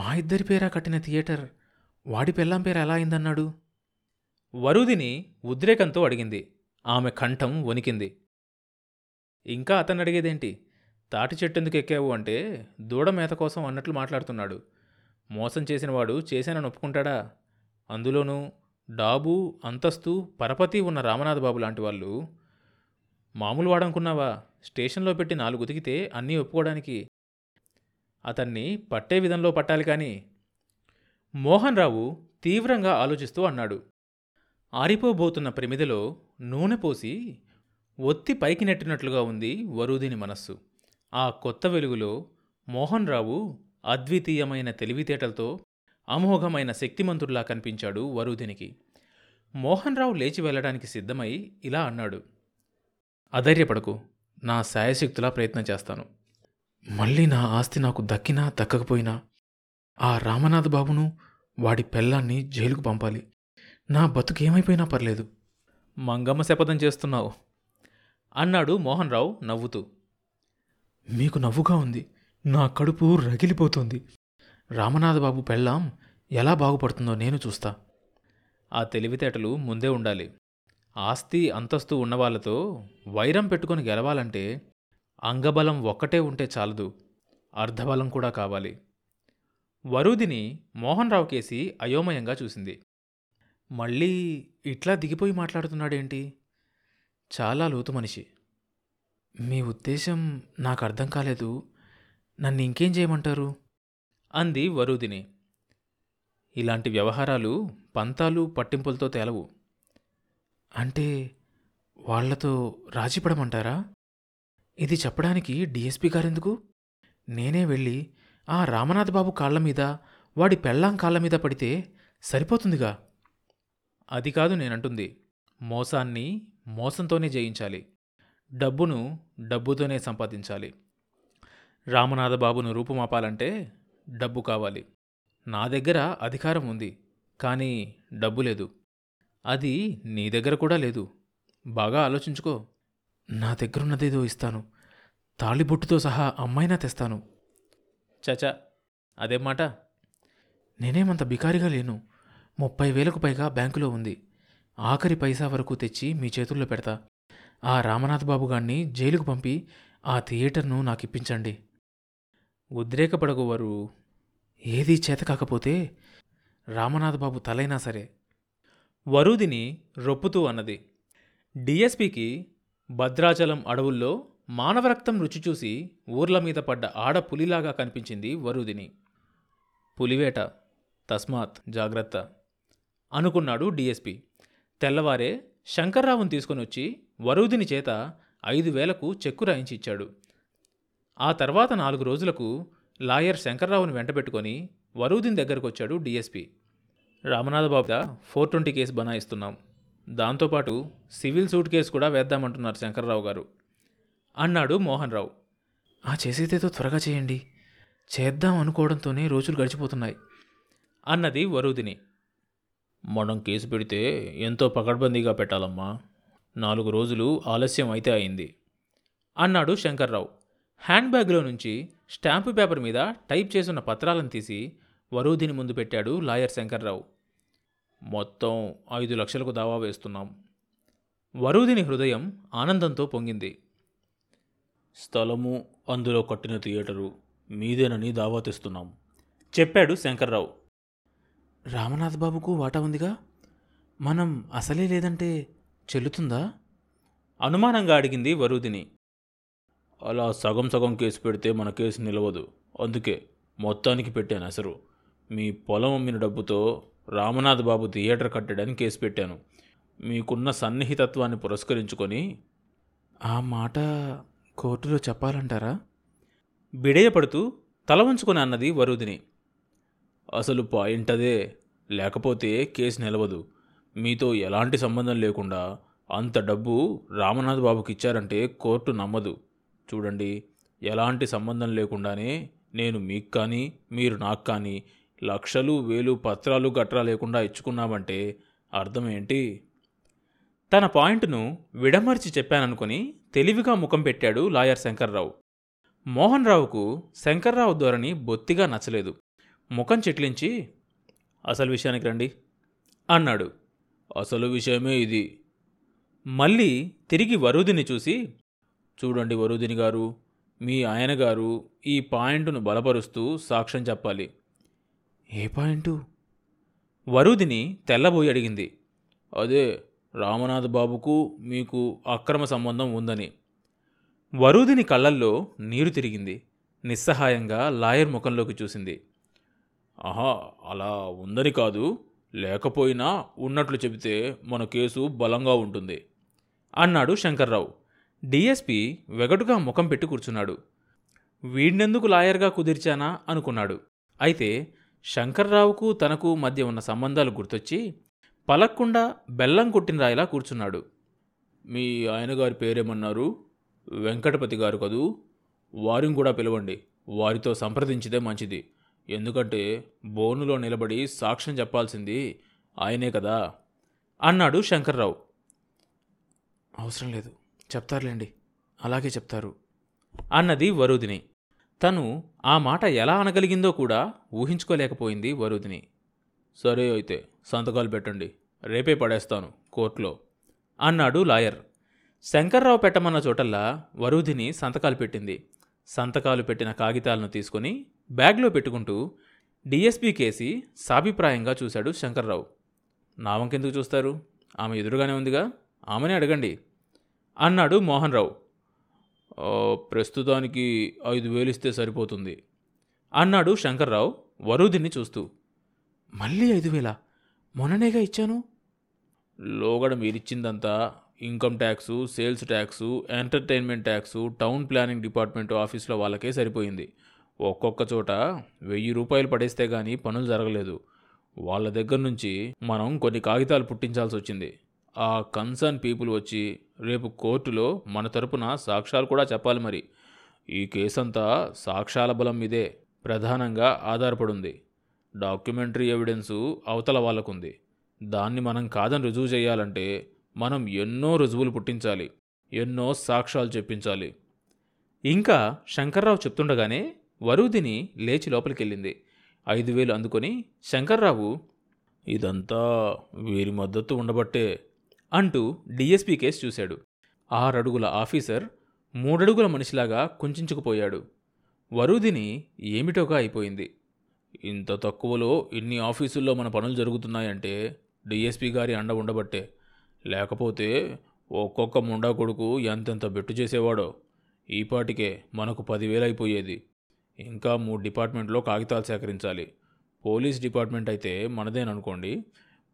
మా ఇద్దరి పేరా కట్టిన థియేటర్? వాడి పెళ్ళాం పేరు ఎలా అయిందన్నాడు? వరుదిని ఉద్రేకంతో అడిగింది. ఆమె కంఠం వణికింది. ఇంకా అతను అడిగేదేంటి? తాటి చెట్టెందుకు ఎక్కావు అంటే దూడ మేత కోసం అన్నట్లు మాట్లాడుతున్నాడు. మోసం చేసినవాడు చేశానని ఒప్పుకుంటాడా? అందులోనూ డాబు అంతస్తు పరపతి ఉన్న రామనాథబాబు లాంటి వాళ్ళు మామూలు వాడనుకున్నావా? స్టేషన్లో పెట్టి నాలుగు ఉతికితే అన్నీ ఒప్పుకోవడానికి అతన్ని పట్టే విధంలో పట్టాలి కానీ మోహన్ రావు తీవ్రంగా ఆలోచిస్తూ అన్నాడు. ఆరిపోబోతున్న ప్రమిదలో నూనె పోసి ఒత్తి పైకి నెట్టినట్లుగా ఉంది వరూదిని మనస్సు. ఆ కొత్త వెలుగులో మోహన్ రావు అద్వితీయమైన తెలివితేటలతో అమోఘమైన శక్తిమంతుడిలా కనిపించాడు వరూదినికి. మోహన్ రావు లేచి వెళ్ళడానికి సిద్ధమై ఇలా అన్నాడు. అధైర్యపడకు నా శాయశక్తులా ప్రయత్నం చేస్తాను. మళ్ళీ నా ఆస్తి నాకు దక్కినా దక్కకపోయినా ఆ రామనాథ్ బాబును వాడి పెళ్ళాన్ని జైలుకు పంపాలి. నా బతుకేమైపోయినా పర్లేదు. మంగమ్మ శపథం చేస్తున్నావు అన్నాడు మోహన్ రావు నవ్వుతూ. మీకు నవ్వుగా ఉంది. నా కడుపు రగిలిపోతుంది. రామనాథ్ బాబు పెళ్ళాం ఎలా బాగుపడుతుందో నేను చూస్తా. ఆ తెలివితేటలు ముందే ఉండాలి. ఆస్తి అంతస్తు ఉన్నవాళ్ళతో వైరం పెట్టుకొని గెలవాలంటే అంగబలం ఒక్కటే ఉంటే చాలదు. అర్ధబలం కూడా కావాలి. వరూదిని మోహన్ రావు కేసి అయోమయంగా చూసింది. మళ్ళీ ఇట్లా దిగిపోయి మాట్లాడుతున్నాడేంటి? చాలా లోతు మనిషి. మీ ఉద్దేశం నాకు అర్థం కాలేదు. నన్ను ఇంకేం చేయమంటారు? అంది వరూదిని. ఇలాంటి వ్యవహారాలు పంతాలు పట్టింపులతో తేలవు. అంటే వాళ్ళతో రాజీపడమంటారా? ఇది చెప్పడానికి డీఎస్పీ గారెందుకు? నేనే వెళ్ళి ఆ రామనాథ్ బాబు కాళ్ళ మీద వాడి పెళ్ళాం కాళ్ళ మీద పడితే సరిపోతుందిగా. అది కాదు నేనంటుంది. మోసాన్ని మోసంతోనే జయించాలి. డబ్బును డబ్బుతోనే సంపాదించాలి. రామనాథబాబును రూపుమాపాలంటే డబ్బు కావాలి. నా దగ్గర అధికారం ఉంది కానీ డబ్బు లేదు. అది నీ దగ్గర కూడా లేదు. బాగా ఆలోచించుకో. నా దగ్గరున్నదేదో ఇస్తాను. తాళిబొట్టుతో సహా అమ్మైనా తెస్తాను. చచా అదేం మాట. నేనేమంత బికారిగా లేను. ముప్పై వేలకు పైగా బ్యాంకులో ఉంది. ఆఖరి పైసా వరకు తెచ్చి మీ చేతుల్లో పెడతా. ఆ రామనాథ్ బాబు గాన్ని జైలుకు పంపి ఆ థియేటర్ను నాకు ఇప్పించండి ఉద్రేకపడకు వారు. ఏదీ చేత కాకపోతే రామనాథ్ బాబు తలైనా సరే. వరూదిని రొప్పుతూ అన్నది. డిఎస్పికి భద్రాచలం అడవుల్లో మానవరక్తం రుచి చూసి ఊర్ల మీద పడ్డ ఆడ పులిలాగా కనిపించింది వరుదిని. పులివేట తస్మాత్ జాగ్రత్త అనుకున్నాడు డిఎస్పి. తెల్లవారే శంకర్రావును తీసుకొని వచ్చి వరూదిని చేత ఐదు వేలకు చెక్కు రాయించి ఇచ్చాడు. ఆ తర్వాత నాలుగు రోజులకు లాయర్ శంకర్రావును వెంటబెట్టుకొని వరూదిని దగ్గరకు వచ్చాడు DSP. Ramanathababu four twenty case బనాయిస్తున్నాం. దాంతోపాటు సివిల్ సూట్ కేసు కూడా వేద్దామంటున్నారు శంకర్రావు గారు. అన్నాడు మోహన్ రావు ఆ చేసేదేదో త్వరగా చేయండి. చేద్దాం అనుకోవడంతోనే రోజులు గడిచిపోతున్నాయి అన్నది వరూదిని. మనం కేసు పెడితే ఎంతో పకడ్బందీగా పెట్టాలమ్మా. నాలుగు రోజులు ఆలస్యం అయితే అయింది అన్నాడు శంకర్రావు. హ్యాండ్ బ్యాగ్లో నుంచి స్టాంపు పేపర్ మీద టైప్ చేసున్న పత్రాలను తీసి వరూదిని ముందు పెట్టాడు లాయర్ శంకర్రావు. మొత్తం ఐదు లక్షలకు దావా వేస్తున్నాం. వరుదిని హృదయం ఆనందంతో పొంగింది. స్థలము అందులో కట్టిన థియేటరు మీదేనని దావా తెస్తున్నాం. చెప్పాడు శంకర్రావు. రామనాథ్ బాబుకు వాటా ఉందిగా? మనం అసలే లేదంటే చెల్లుతుందా? అనుమానంగా అడిగింది వరుదిని. అలా సగం సగం కేసు పెడితే మన కేసు నిలవదు. అందుకే మొత్తానికి పెట్టాను అసలు. మీ పొలం అమ్మిన డబ్బుతో రామనాథ్ బాబు థియేటర్ కట్టడానికి కేసు పెట్టాను. మీకున్న సన్నిహితత్వాన్ని పురస్కరించుకొని ఆ మాట కోర్టులో చెప్పాలంటారా? బిడేయపడుతూ తల వంచుకొని అన్నది వరుదిని. అసలు పాయింట్ అదే. లేకపోతే కేసు నిలవదు. మీతో ఎలాంటి సంబంధం లేకుండా అంత డబ్బు రామనాథ్ బాబుకి ఇచ్చారంటే కోర్టు నమ్మదు. చూడండి ఎలాంటి సంబంధం లేకుండానే నేను మీకు కానీ మీరు నాకు కానీ లక్షలు వేలు పత్రాలు గట్రా లేకుండా ఇచ్చుకున్నామంటే అర్థం ఏంటి తన పాయింట్ను విడమర్చి చెప్పాననుకుని తెలివిగా ముఖం పెట్టాడు లాయర్ శంకర్రావు. మోహన్ రావుకు శంకర్రావు ధోరణి బొత్తిగా నచ్చలేదు. ముఖం చిట్లించి అసలు విషయానికి రండి అన్నాడు. అసలు విషయమే ఇది మళ్ళీ తిరిగి వరుదిని చూసి చూడండి వరుదిని గారు మీ ఆయన గారు ఈ పాయింట్ను బలపరుస్తూ సాక్ష్యం చెప్పాలి. ఏ పాయింటు? వరుదిని తెల్లబోయి అడిగింది. అదే రామనాథ్ బాబుకు మీకు అక్రమ సంబంధం ఉందని. వరుదిని కళ్ళల్లో నీరు తిరిగింది. నిస్సహాయంగా లాయర్ ముఖంలోకి చూసింది. ఆహా అలా ఉందని కాదు. లేకపోయినా ఉన్నట్లు చెబితే మన కేసు బలంగా ఉంటుంది అన్నాడు శంకర్రావు. డిఎస్పి వెగటుగా ముఖం పెట్టి కూర్చున్నాడు. వీడినెందుకు లాయర్గా కుదిర్చానా అనుకున్నాడు. అయితే శంకర్రావుకు తనకు మధ్య ఉన్న సంబంధాలు గుర్తొచ్చి పలక్కుండా బెల్లం కొట్టిన రాయిలా కూర్చున్నాడు. మీ ఆయనగారి పేరేమన్నారు? వెంకటపతి గారు కదూ? వారిని కూడా పిలవండి. వారితో సంప్రదించితే మంచిది. ఎందుకంటే బోనులో నిలబడి సాక్ష్యం చెప్పాల్సింది ఆయనే కదా? అన్నాడు శంకర్రావు. అవసరం లేదు. చెప్తారులేండి. అలాగే చెప్తారు. అన్నది వరుదిని. తను ఆ మాట ఎలా అనగలిగిందో కూడా ఊహించుకోలేకపోయింది వరుదిని సరే అయితే సంతకాలు పెట్టండి. రేపే పడేస్తాను కోర్టులో అన్నాడు లాయర్. శంకర్రావు పెట్టమన్న చోటల్లా వరుదిని సంతకాలు పెట్టింది. సంతకాలు పెట్టిన కాగితాలను తీసుకొని బ్యాగ్లో పెట్టుకుంటూ డిఎస్పీ కేసి సాభిప్రాయంగా చూశాడు శంకర్రావు. నా వంకెందుకు చూస్తారు? ఆమె ఎదురుగానే ఉందిగా? ఆమెనే అడగండి అన్నాడు మోహన్ రావు ప్రస్తుతానికి ఐదు వేలు ఇస్తే సరిపోతుంది. అన్నాడు శంకర్రావు వరుదిని చూస్తూ. మళ్ళీ ఐదు వేల? మొన్ననేగా ఇచ్చాను? లోగడ మీరిచ్చిందంతా income tax sales tax entertainment tax town planning department ఆఫీస్లో వాళ్ళకే సరిపోయింది. ఒక్కొక్క చోట వెయ్యి రూపాయలు పడేస్తే కానీ పనులు జరగలేదు. వాళ్ళ దగ్గర నుంచి మనం కొన్ని కాగితాలు పుట్టించాల్సి వచ్చింది ఆ కన్సర్న్ పీపుల్ వచ్చి రేపు కోర్టులో మన తరపున సాక్ష్యాలు కూడా చెప్పాలి మరి. ఈ కేసంతా సాక్ష్యాల బలం మీదే ప్రధానంగా ఆధారపడుంది. డాక్యుమెంటరీ ఎవిడెన్సు అవతల వాళ్ళకుంది. దాన్ని మనం కాదని రుజువు చేయాలంటే మనం ఎన్నో రుజువులు పుట్టించాలి. ఎన్నో సాక్ష్యాలు చెప్పించాలి. ఇంకా శంకర్రావు చెప్తుండగానే వరుదిని లేచి లోపలికెళ్ళింది. ఐదు వేలు అందుకొని శంకర్రావు ఇదంతా వీరి మద్దతు ఉండబట్టే అంటూ డిఎస్పీ కేసు చూశాడు. ఆరడుగుల ఆఫీసర్ మూడడుగుల మనిషిలాగా కుంచుకుపోయాడు వరుదిని ఏమిటోగా అయిపోయింది. ఇంత తక్కువలో ఇన్ని ఆఫీసుల్లో మన పనులు జరుగుతున్నాయంటే డిఎస్పీ గారి అండ ఉండబట్టే. లేకపోతే ఒక్కొక్క ముండా కొడుకు ఎంతెంత బెట్టు చేసేవాడో. ఈపాటికే మనకు పదివేలు అయిపోయేది ఇంకా మూడు డిపార్ట్మెంట్లో కాగితాలు సేకరించాలి. పోలీస్ డిపార్ట్మెంట్ అయితే మనదేననుకోండి.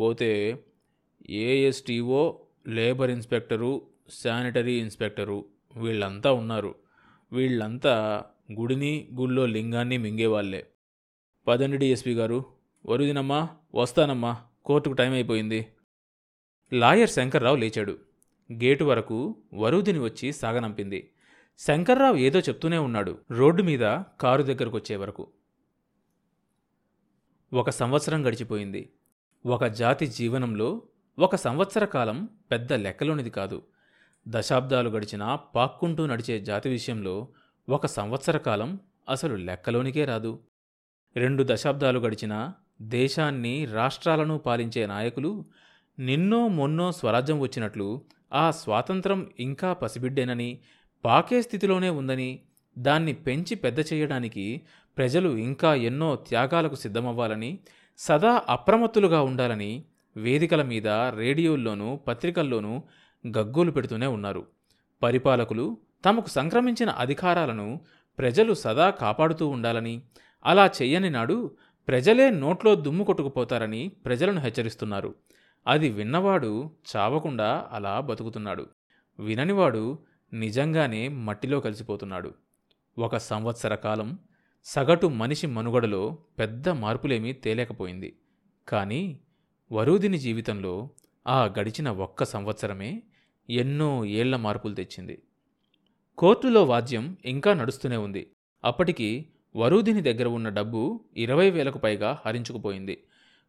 పోతే ASTO labour inspector sanitary inspector వీళ్ళంతా ఉన్నారు. వీళ్ళంతా గుడిని గుళ్ళో లింగాన్ని మింగేవాళ్ళే పదండి డిఎస్పీ గారు. వరుదినమ్మా వస్తానమ్మా. కోర్టుకు టైం అయిపోయింది. లాయర్ శంకర్రావు లేచాడు. గేటు వరకు వరుదిని వచ్చి సాగనంపింది. శంకర్రావు ఏదో చెప్తూనే ఉన్నాడు. రోడ్డు మీద కారు దగ్గరకు వచ్చే వరకు. ఒక సంవత్సరం గడిచిపోయింది. ఒక జాతి జీవనంలో ఒక సంవత్సర కాలం పెద్ద లెక్కలోనిది కాదు. దశాబ్దాలు గడిచినా పాక్కుంటూ నడిచే జాతి విషయంలో ఒక సంవత్సర కాలం అసలు లెక్కలోనికే రాదు. రెండు దశాబ్దాలు గడిచినా దేశాన్ని రాష్ట్రాలను పాలించే నాయకులు నిన్నో మొన్నో స్వరాజ్యం వచ్చినట్లు ఆ స్వాతంత్రం ఇంకా పసిబిడ్డేనని పాకే స్థితిలోనే ఉందని దాన్ని పెంచి పెద్ద చేయడానికి ప్రజలు ఇంకా ఎన్నో త్యాగాలకు సిద్ధమవ్వాలని సదా అప్రమత్తులుగా ఉండాలని వేదికల మీద రేడియోల్లోనూ పత్రికల్లోనూ గగ్గోలు పెడుతూనే ఉన్నారు. పరిపాలకులు తమకు సంక్రమించిన అధికారాలను ప్రజలు సదా కాపాడుతూ ఉండాలని అలా చెయ్యని నాడు ప్రజలే నోట్లో దుమ్ము కొట్టుకుపోతారని ప్రజలను హెచ్చరిస్తున్నారు. అది విన్నవాడు చావకుండా అలా బతుకుతున్నాడు. విననివాడు నిజంగానే మట్టిలో కలిసిపోతున్నాడు. ఒక సంవత్సర కాలం సగటు మనిషి మనుగడలో పెద్ద మార్పులేమీ తేలేకపోయింది. కానీ వరూదిని జీవితంలో ఆ గడిచిన ఒక్క సంవత్సరమే ఎన్నో ఏళ్ళ మార్పులు తెచ్చింది. కోర్టులో వాద్యం ఇంకా నడుస్తూనే ఉంది. అప్పటికి వరూదిని దగ్గర ఉన్న డబ్బు ఇరవై వేలకు పైగా హరించుకుపోయింది.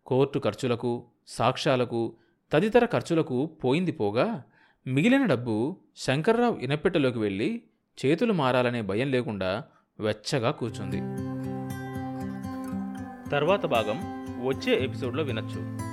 కోర్టు ఖర్చులకు సాక్ష్యాలకు తదితర ఖర్చులకు పోయింది పోగా మిగిలిన డబ్బు శంకర్రావు ఇనపెట్టెలోకి వెళ్ళి చేతులు మారాలనే భయం లేకుండా వెచ్చగా కూర్చుంది. తర్వాత భాగం వచ్చే ఎపిసోడ్లో వినొచ్చు.